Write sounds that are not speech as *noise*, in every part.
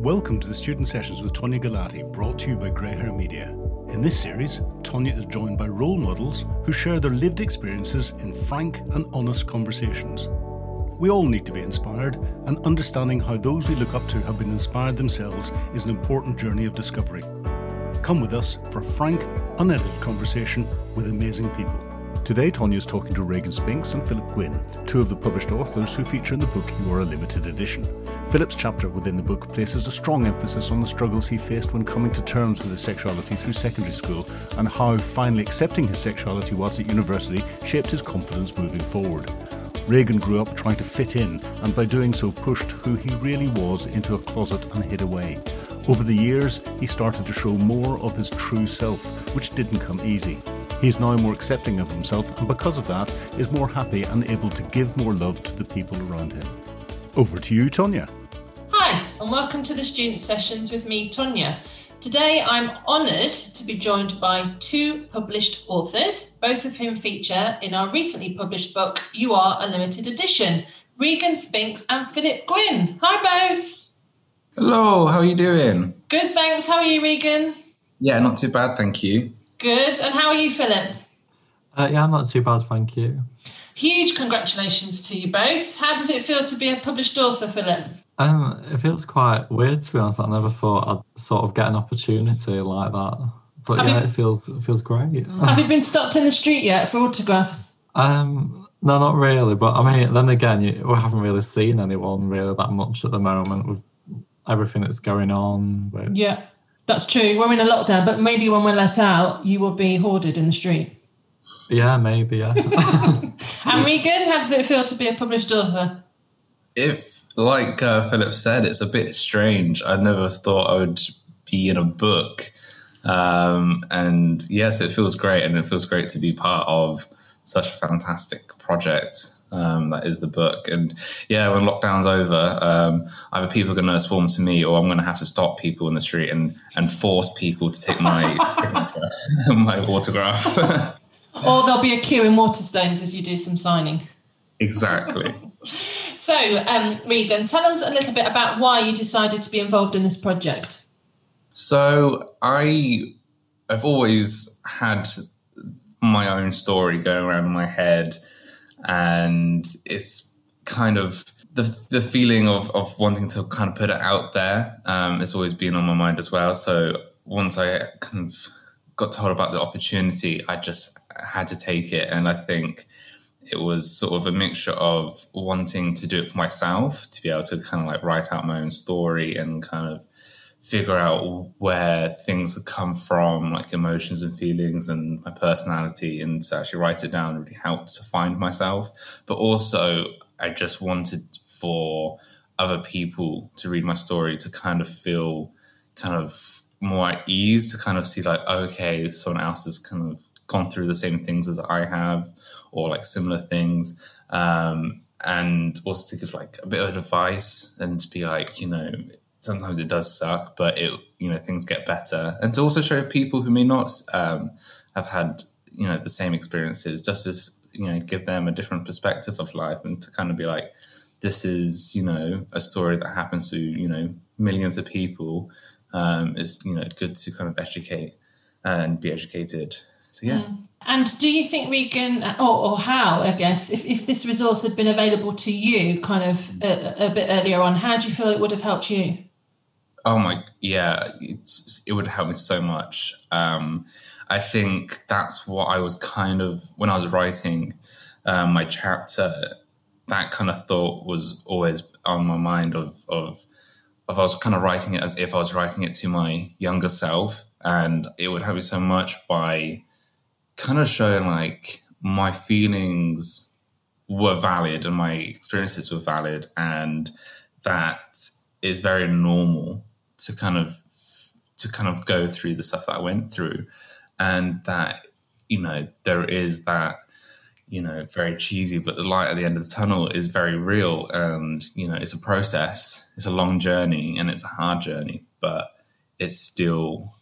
Welcome to the Student Sessions with Tonia Galati, brought to you by Greyhair Media. In this series, Tonia is joined by role models who share their lived experiences in frank and honest conversations. We all need to be inspired, and understanding how those we look up to have been inspired themselves is an important journey of discovery. Come with us for a frank, unedited conversation with amazing people. Today, Tonia is talking to Reagan Spinks and Phillip Gwynn, two of the published authors who feature in the book You Are a Limited Edition. Phillip's chapter within the book places a strong emphasis on the struggles he faced when coming to terms with his sexuality through secondary school and how finally accepting his sexuality whilst at university shaped his confidence moving forward. Reagan grew up trying to fit in and by doing so pushed who he really was into a closet and hid away. Over the years, he started to show more of his true self, which didn't come easy. He's now more accepting of himself and because of that is more happy and able to give more love to the people around him. Over to you, Tonia. Hi, and welcome to the Student Sessions with me, Tonia. Today, I'm honoured to be joined by two published authors, both of whom feature in our recently published book, You Are a Limited Edition Reagan Spinks and Phillip Gwynn. Hi, both. Hello, how are you doing? Good, thanks. How are you, Reagan? Yeah, not too bad, thank you. Good. And how are you, Phillip? Uh, yeah, I'm not too bad, thank you. Huge congratulations to you both. How does it feel to be a published author, Phillip? Um, it feels quite weird to be honest. I never thought I'd sort of get an opportunity like that. But Have yeah, you- it feels it feels great. Have you *laughs* been stopped in the street yet for autographs? Um, no, not really. But I mean, then again, you, we haven't really seen anyone really that much at the moment with everything that's going on. With, Yeah, that's true. We're in a lockdown, but maybe when we're let out, you will be hoarded in the street. yeah, maybe. Yeah. *laughs* *laughs* And Reagan, how does it feel to be a published author? If, like uh, Phillip said, it's a bit strange. I never thought I would be in a book. Um, and yes, it feels great. And it feels great to be part of such a fantastic project um, that is the book. And yeah, when lockdown's over, um, either people are going to swarm to me or I'm going to have to stop people in the street and, and force people to take my, *laughs* *laughs* my autograph. *laughs* Or there'll be a queue in Waterstones as you do some signing. exactly. So, um, Reagan, tell us a little bit about why you decided to be involved in this project. So I have always had my own story going around in my head, and it's kind of the the feeling of of wanting to kind of put it out there. Um, it's always been on my mind as well. So once I kind of got told about the opportunity, I just had to take it, and I think it was sort of a mixture of wanting to do it for myself to be able to kind of like write out my own story and kind of figure out where things have come from, like emotions and feelings and my personality, and to actually write it down really helped to find myself. But also, I just wanted for other people to read my story to kind of feel kind of more at ease, to kind of see, like, okay, someone else has kind of gone through the same things as I have, or like similar things. Um, and also to give like a bit of advice and to be like, you know, sometimes it does suck, but it you know things get better, and to also show people who may not um, have had you know the same experiences, just as you know give them a different perspective of life, and to kind of be like, this is you know a story that happens to you know millions of people. Um, is you know good to kind of educate and be educated. So yeah. And do you think Reagan, or, or how, I guess, if, if this resource had been available to you kind of a, a bit earlier on, how do you feel it would have helped you? Oh my, yeah, it's, it would help me so much. Um, I think that's what I was kind of when I was writing um, my chapter. That kind of thought was always on my mind of of of I was kind of writing it as if I was writing it to my younger self, and it would help me so much by kind of showing like my feelings were valid and my experiences were valid, and that is very normal to kind of to kind of go through the stuff that I went through, and that you know there is that you know very cheesy, but the light at the end of the tunnel is very real, and you know it's a process, it's a long journey, and it's a hard journey, but it's still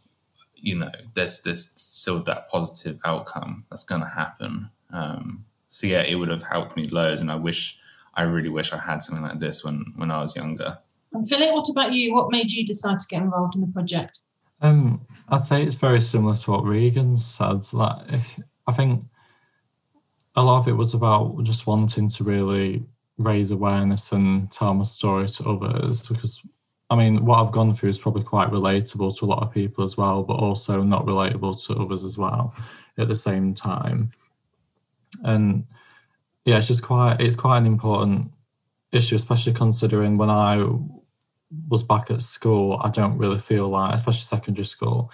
you know there's there's still that positive outcome that's going to happen. Um, so yeah, it would have helped me loads, and I wish I really wish I had something like this when when I was younger. And Phillip, what about you? What made you decide to get involved in the project? Um, I'd say it's very similar to what Reagan said. Like, I think a lot of it was about just wanting to really raise awareness and tell my story to others because I mean, what I've gone through is probably quite relatable to a lot of people as well, but also not relatable to others as well at the same time. And yeah, it's just quite it's quite an important issue, especially considering when I was back at school, I don't really feel like, especially secondary school,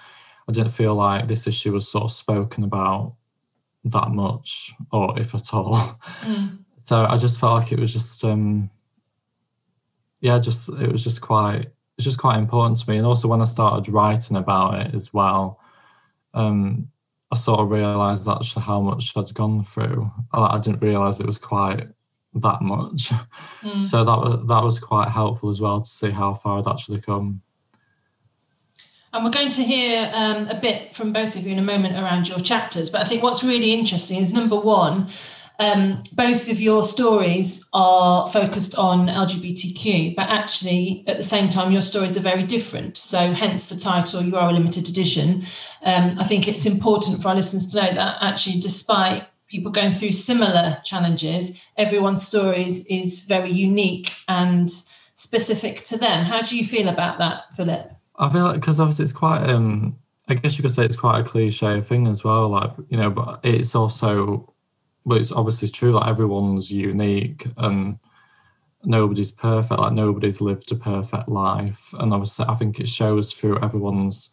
I didn't feel like this issue was sort of spoken about that much, or if at all. Mm. *laughs* So I just felt like it was just um yeah, just it was just quite it's just quite important to me. And also when I started writing about it as well, um, I sort of realised actually how much I'd gone through. I, I didn't realise it was quite that much. Mm. So that was that was quite helpful as well to see how far I'd actually come. And we're going to hear um, a bit from both of you in a moment around your chapters. But I think what's really interesting is number one, um, both of your stories are focused on LGBTQ, but actually at the same time, your stories are very different. So, hence the title, You Are a Limited Edition. Um, I think it's important for our listeners to know that actually, despite people going through similar challenges, everyone's stories is very unique and specific to them. How do you feel about that, Phillip? I feel like because obviously it's quite um I guess you could say it's quite a cliche thing as well, like, you know, but it's also but it's obviously true like everyone's unique and nobody's perfect like nobody's lived a perfect life. And obviously i think it shows through everyone's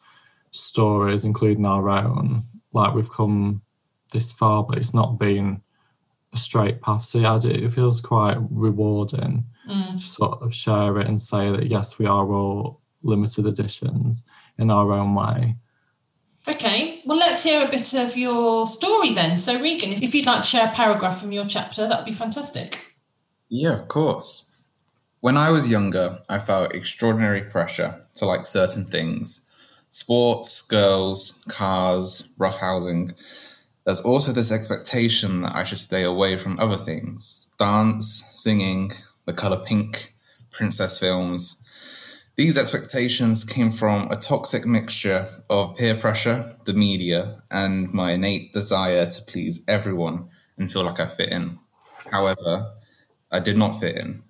stories including our own. Like we've come this far but it's not been a straight path. So yeah it feels quite rewarding mm. to sort of share it and say that yes we are all limited editions in our own way Okay, well, let's hear a bit of your story then. So, Reagan, if you'd like to share a paragraph from your chapter, that'd be fantastic. Yeah, of course. When I was younger, I felt extraordinary pressure to like certain things sports, girls, cars, roughhousing. There's also this expectation that I should stay away from other things dance, singing, the color pink, princess films, these expectations came from a toxic mixture of peer pressure, the media, and my innate desire to please everyone and feel like I fit in. However, I did not fit in.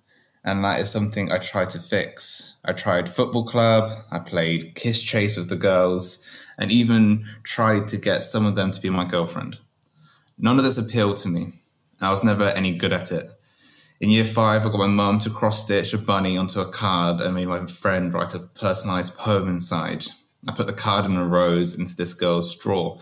And that is something I tried to fix. I tried football club, I played kiss chase with the girls, and even tried to get some of them to be my girlfriend. None of this appealed to me. I was never any good at it. In year five, I got my mum to cross stitch a bunny onto a card and made my friend write a personalized poem inside. I put the card in a rose into this girl's drawer,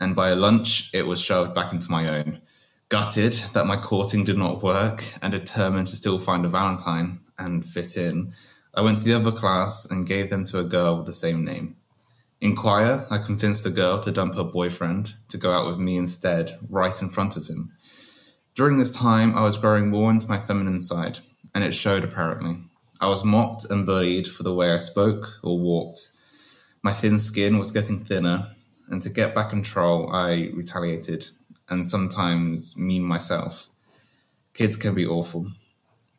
and by lunch, it was shoved back into my own. Gutted that my courting did not work and determined to still find a Valentine and fit in, I went to the other class and gave them to a girl with the same name. In choir, I convinced a girl to dump her boyfriend to go out with me instead, right in front of him. During this time, I was growing more into my feminine side, and it showed apparently. I was mocked and bullied for the way I spoke or walked. My thin skin was getting thinner, and to get back control, I retaliated and sometimes mean myself. Kids can be awful.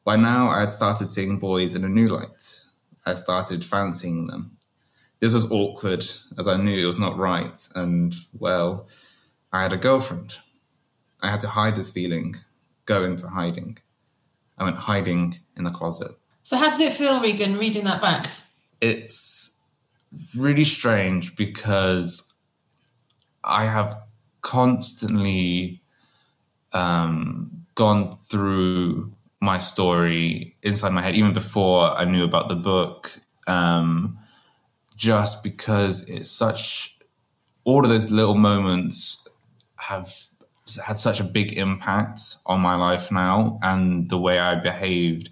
By now, I had started seeing boys in a new light. I started fancying them. This was awkward, as I knew it was not right, and, well, I had a girlfriend. I had to hide this feeling, go into hiding. I went hiding in the closet. So, how does it feel, Reagan, reading that back? It's really strange because I have constantly um, gone through my story inside my head, even before I knew about the book, um, just because it's such, all of those little moments have had such a big impact on my life now and the way I behaved.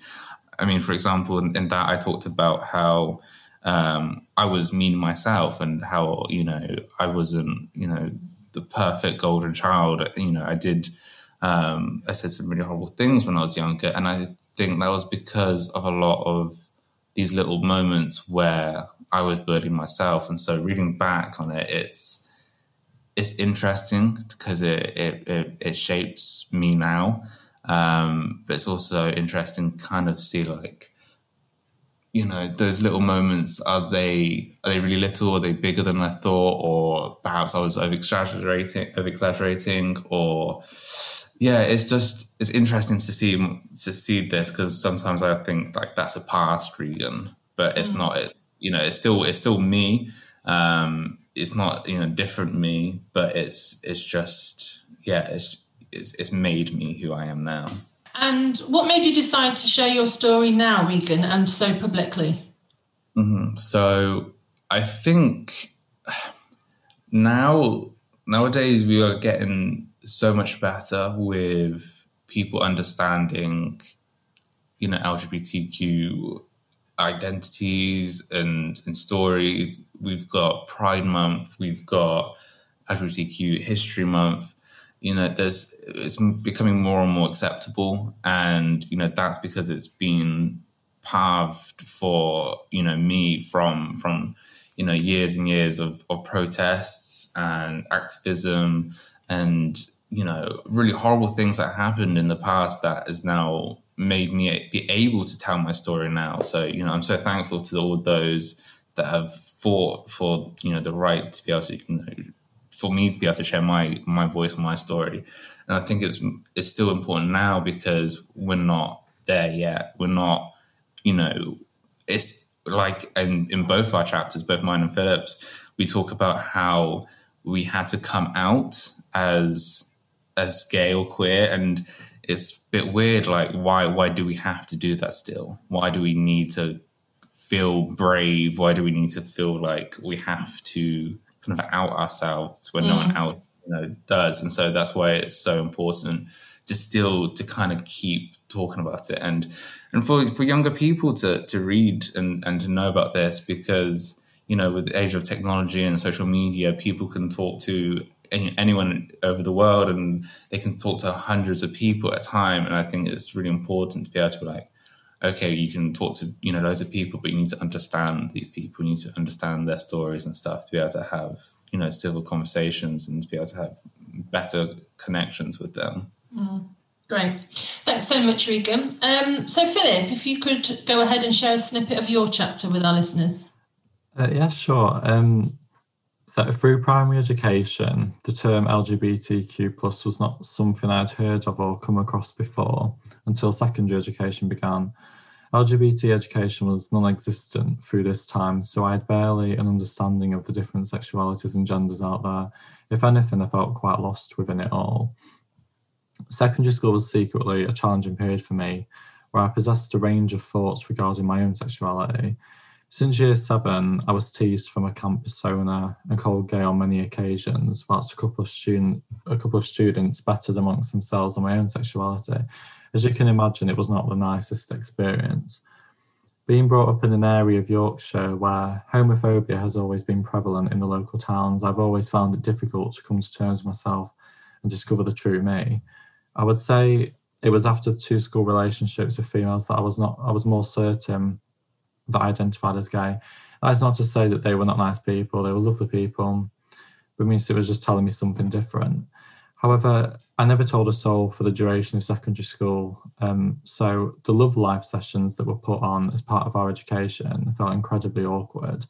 I mean, for example, in, in that I talked about how um, I was mean myself and how you know I wasn't you know the perfect golden child. You know, I did um, I said some really horrible things when I was younger, and I think that was because of a lot of these little moments where I was bullying myself. And so, reading back on it, it's it's interesting because it, it, it, it, shapes me now. Um, but it's also interesting kind of see like you know those little moments are they are they really little are they bigger than i thought or perhaps i was over exaggerating over exaggerating or yeah it's just it's interesting to see to see this because sometimes i think like that's a past reagan but it's mm. not it's you know it's still it's still me um it's not you know different me but it's it's just yeah it's it's, it's made me who i am now and what made you decide to share your story now, Reagan, and so publicly? Mm-hmm. So I think now nowadays we are getting so much better with people understanding, you know, LGBTQ identities and, and stories. We've got Pride Month, we've got LGBTQ History Month, you know there's it's becoming more and more acceptable and you know that's because it's been paved for you know me from from you know years and years of, of protests and activism and you know really horrible things that happened in the past that is now made me be able to tell my story now so you know i'm so thankful to all those that have fought for you know the right to be able to you know for me to be able to share my my voice my story. And I think it's it's still important now because we're not there yet. We're not, you know, it's like in, in both our chapters, both mine and Phillip's, we talk about how we had to come out as as gay or queer and it's a bit weird like why why do we have to do that still why do we need to feel brave why do we need to feel like we have to kind of out ourselves when mm. no one mm. else you know does and so that's why it's so important to still to kind of keep talking about it and and for for younger people to to read and and to know about this because you know with the age of technology and social media people can talk to anyone over the world and they can talk to hundreds of people at a time and i think it's really important to be able to like okay, you can talk to you know loads of people, but you need to understand these people. You need to understand their stories and stuff to be able to have you know civil conversations and to be able to have better connections with them. Mm, great, thanks so much, Reagan. Um, so, Phillip, if you could go ahead and share a snippet of your chapter with our listeners. Uh, yeah, sure. Um, so through primary education, the term LGBTQ plus was not something I'd heard of or come across before until secondary education began. LGBT education was non existent through this time, so I had barely an understanding of the different sexualities and genders out there. If anything, I felt quite lost within it all. Secondary school was secretly a challenging period for me, where I possessed a range of thoughts regarding my own sexuality. Since year seven, I was teased from a camp persona and called gay on many occasions, whilst a couple of student, a couple of students bettered amongst themselves on my own sexuality, as you can imagine, it was not the nicest experience. Being brought up in an area of Yorkshire where homophobia has always been prevalent in the local towns, I've always found it difficult to come to terms with myself and discover the true me. I would say it was after two school relationships with females that I was not I was more certain that I identified as gay. That's not to say that they were not nice people, they were lovely people, but it was just telling me something different. However, I never told a soul for the duration of secondary school. Um, so the love life sessions that were put on as part of our education felt incredibly awkward.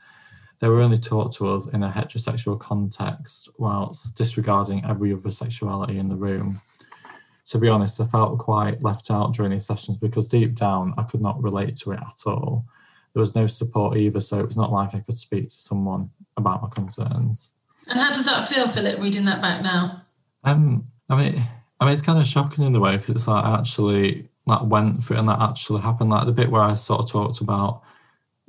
They were only taught to us in a heterosexual context, whilst disregarding every other sexuality in the room. To be honest, I felt quite left out during these sessions because deep down I could not relate to it at all. There was no support either, so it was not like I could speak to someone about my concerns. And how does that feel, Phillip, reading that back now? Um, I mean, I mean, it's kind of shocking in the way because it's like actually like went through and that actually happened. Like the bit where I sort of talked about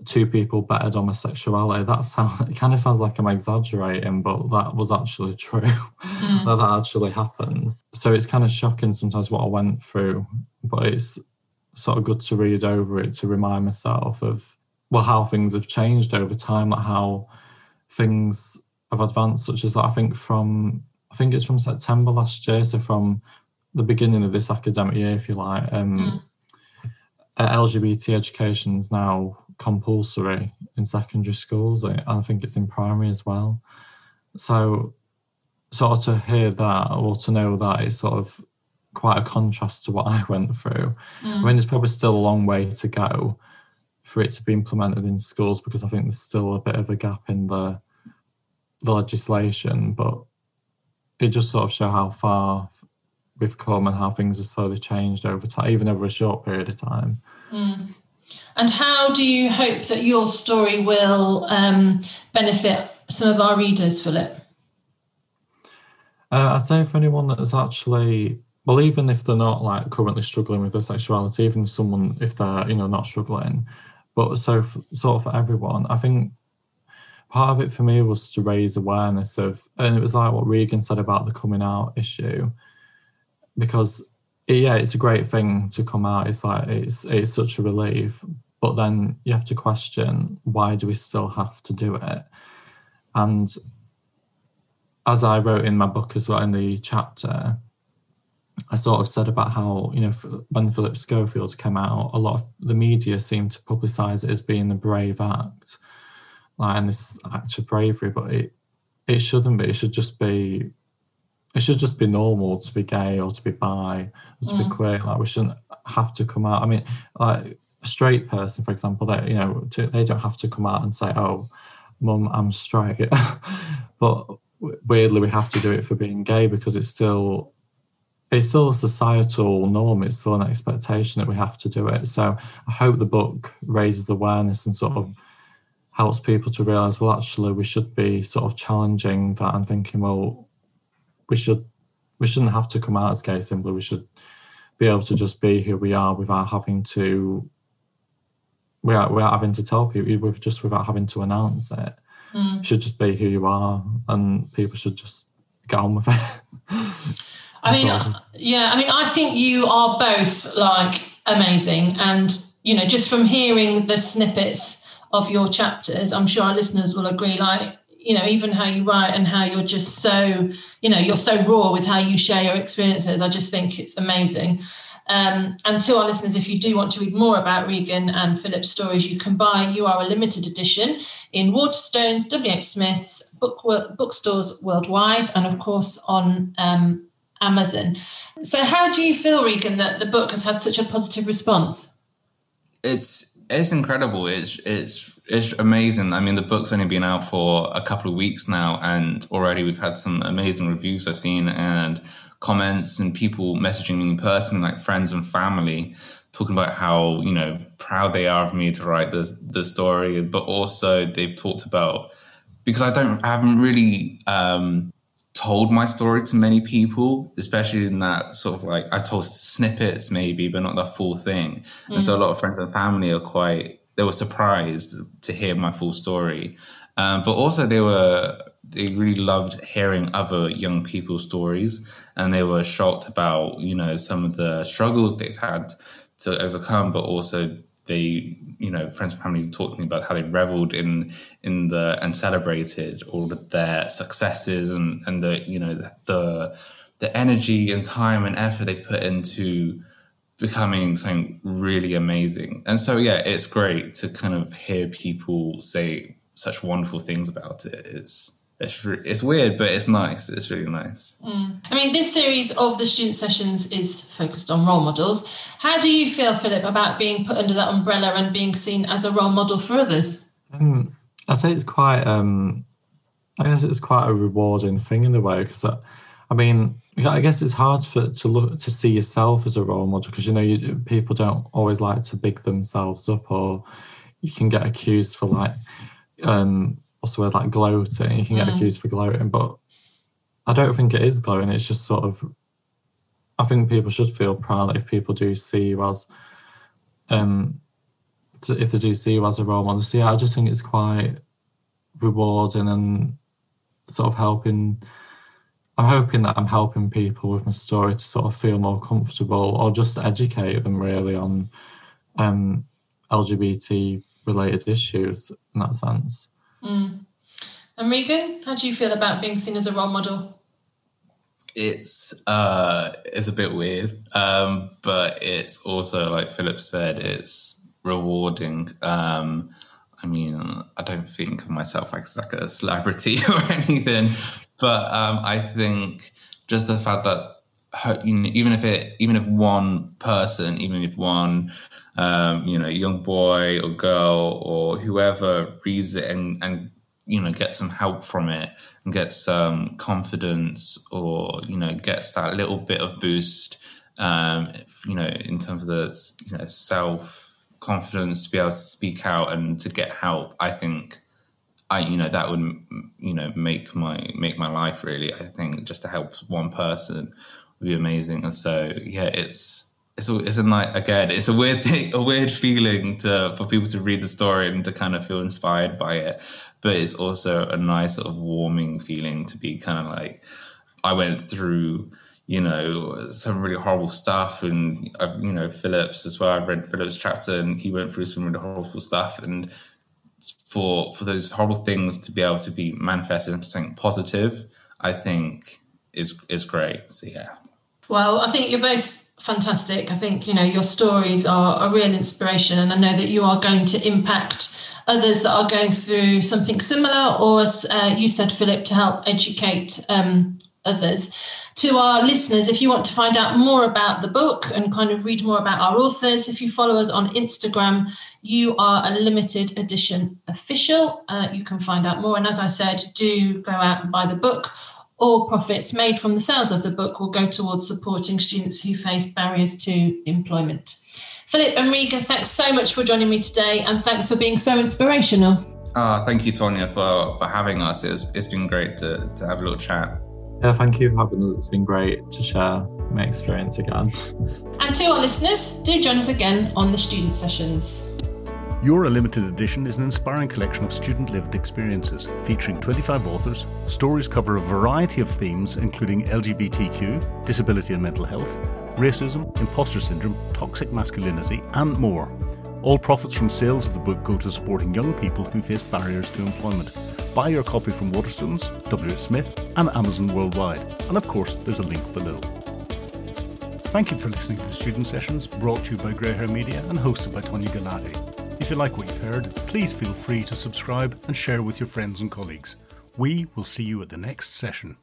two people bettered sexuality. That sound *laughs* it kind of sounds like I'm exaggerating, but that was actually *laughs* true. Mm. that that actually happened. So it's kind of shocking sometimes what I went through, but it's sort of good to read over it to remind myself of well how things have changed over time, like how things have advanced, such as that I think from I think it's from September last year, so from the beginning of this academic year, if you like. Um, mm. LGBT education is now compulsory in secondary schools. I think it's in primary as well. So, sort of to hear that or to know that it's sort of quite a contrast to what I *laughs* went through. Mm. I mean, there's probably still a long way to go for it to be implemented in schools because I think there's still a bit of a gap in the the legislation, but it just sort of show how far we've come and how things have slowly changed over time, even over a short period of time. Mm. And how do you hope that your story will um, benefit some of our readers, Phillip? Uh, I'd say for anyone that's actually, well, even if they're not like currently struggling with their sexuality, even someone if they're you know not struggling, but so for, sort of for everyone, I think part of it for me was to raise awareness of, and it was like what Reagan said about the coming out issue, because yeah, it's a great thing to come out. It's like it's it's such a relief, but then you have to question why do we still have to do it, and as I wrote in my book as well in the chapter, I sort of said about how, you know, when Philip Schofield came out, a lot of the media seemed to publicise it as being a brave act, like and this act of bravery, but it it shouldn't be. It should just be it should just be normal to be gay or to be bi or to mm. be queer. Like we shouldn't have to come out. I mean, like a straight person, for example, they you know to, they don't have to come out and say, "Oh, mum, I'm straight," *laughs* but weirdly we have to do it for being gay because it's still it's still a societal norm it's still an expectation that we have to do it. So i hope the book raises awareness and sort of helps people to realize well actually we should be sort of challenging that and thinking well we should we shouldn't have to come out as gay simply. We should be able to just be who we are without having to without, without having to tell people just without having to announce it. Mm. should just be who you are, and people should just get on with it. I mean, yeah, I mean, I think you are both like amazing, and you know, just from hearing the snippets of your chapters, I'm sure our listeners will agree. Like, you know, even how you write and how you're just so, you know, you're so raw with how you share your experiences. I just think it's amazing. Um, and to our listeners, if you do want to read more about Reagan and Phillip's stories, you can buy You Are a Limited Edition in Waterstones, WH Smith's book, bookstores worldwide, and of course on um, Amazon. So, how do you feel, Reagan, that the book has had such a positive response? It's it's incredible. It's it's it's amazing. I mean, the book's only been out for a couple of weeks now, and already we've had some amazing reviews I've seen, and comments and people messaging me personally, like friends and family, talking about how you know proud they are of me to write the the story, but also they've talked about because I don't I haven't really um, told my story to many people, especially in that sort of like I told snippets maybe, but not the full thing. Mm. And so a lot of friends and family are quite they were surprised to hear my full story, um, but also they were they really loved hearing other young people's stories. And they were shocked about you know some of the struggles they've had to overcome but also they you know friends and family talked to me about how they reveled in in the and celebrated all of their successes and and the you know the the, the energy and time and effort they put into becoming something really amazing and so yeah it's great to kind of hear people say such wonderful things about it it's it's it's weird, but it's nice. It's really nice. Mm. I mean, this series of the student sessions is focused on role models. How do you feel, Phillip, about being put under that umbrella and being seen as a role model for others? Um, I'd say it's quite. Um, I guess it's quite a rewarding thing in a way because, I, I mean, I guess it's hard for to look to see yourself as a role model because you know you, people don't always like to big themselves up, or you can get accused for like. Um, what's the word like gloating. You can get mm. accused for gloating, but I don't think it is gloating. It's just sort of. I think people should feel proud if people do see you as, um, to, if they do see you as a role model. So yeah, I just think it's quite rewarding and sort of helping. I'm hoping that I'm helping people with my story to sort of feel more comfortable or just educate them really on um, LGBT related issues in that sense. Mm. And Reagan, how do you feel about being seen as a role model? It's uh, it's a bit weird, um, but it's also like Phillip said, it's rewarding. Um, I mean, I don't think of myself as like a celebrity *laughs* or anything, but um, I think just the fact that even if it even if one person even if one um, you know young boy or girl or whoever reads it and and you know gets some help from it and gets some confidence or you know gets that little bit of boost um, you know in terms of the you know self confidence to be able to speak out and to get help i think I, you know, that would, you know, make my make my life really. I think just to help one person would be amazing. And so, yeah, it's it's a, it's a night again. It's a weird *laughs* thing, a weird feeling to for people to read the story and to kind of feel inspired by it. But it's also a nice sort of warming feeling to be kind of like I went through you know some really horrible stuff and uh, you know phillips as well i read phillips chapter and he went through some really horrible stuff and for for those horrible things to be able to be manifested into something positive, I think is is great. So yeah. Well, I think you're both fantastic. I think you know your stories are a real inspiration, and I know that you are going to impact others that are going through something similar, or as uh, you said, Phillip, to help educate um, others to our listeners, if you want to find out more about the book and kind of read more about our authors, if you follow us on Instagram, you are a limited edition official. Uh, you can find out more. And as I said, do go out and buy the book. All profits made from the sales of the book will go towards supporting students who face barriers to employment. Phillip and Reagan, thanks so much for joining me today and thanks for being so inspirational. Ah, thank you, Tonia, for, for having us. It's, it's been great to, to have a little chat. Yeah, thank you for having us. It's been great to share my experience again. *laughs* And to our listeners, do join us again on the student sessions. You're a Limited Edition is an inspiring collection of student lived experiences featuring 25 authors. Stories cover a variety of themes, including LGBTQ, disability and mental health, racism, imposter syndrome, toxic masculinity, and more. All profits from sales of the book go to supporting young people who face barriers to employment. Buy your copy from Waterstones, W. Smith, and Amazon worldwide. And of course, there's a link below. Thank you for listening to the student sessions brought to you by Greyhair Media and hosted by Tonia Galati. If you like what you've heard, please feel free to subscribe and share with your friends and colleagues. We will see you at the next session.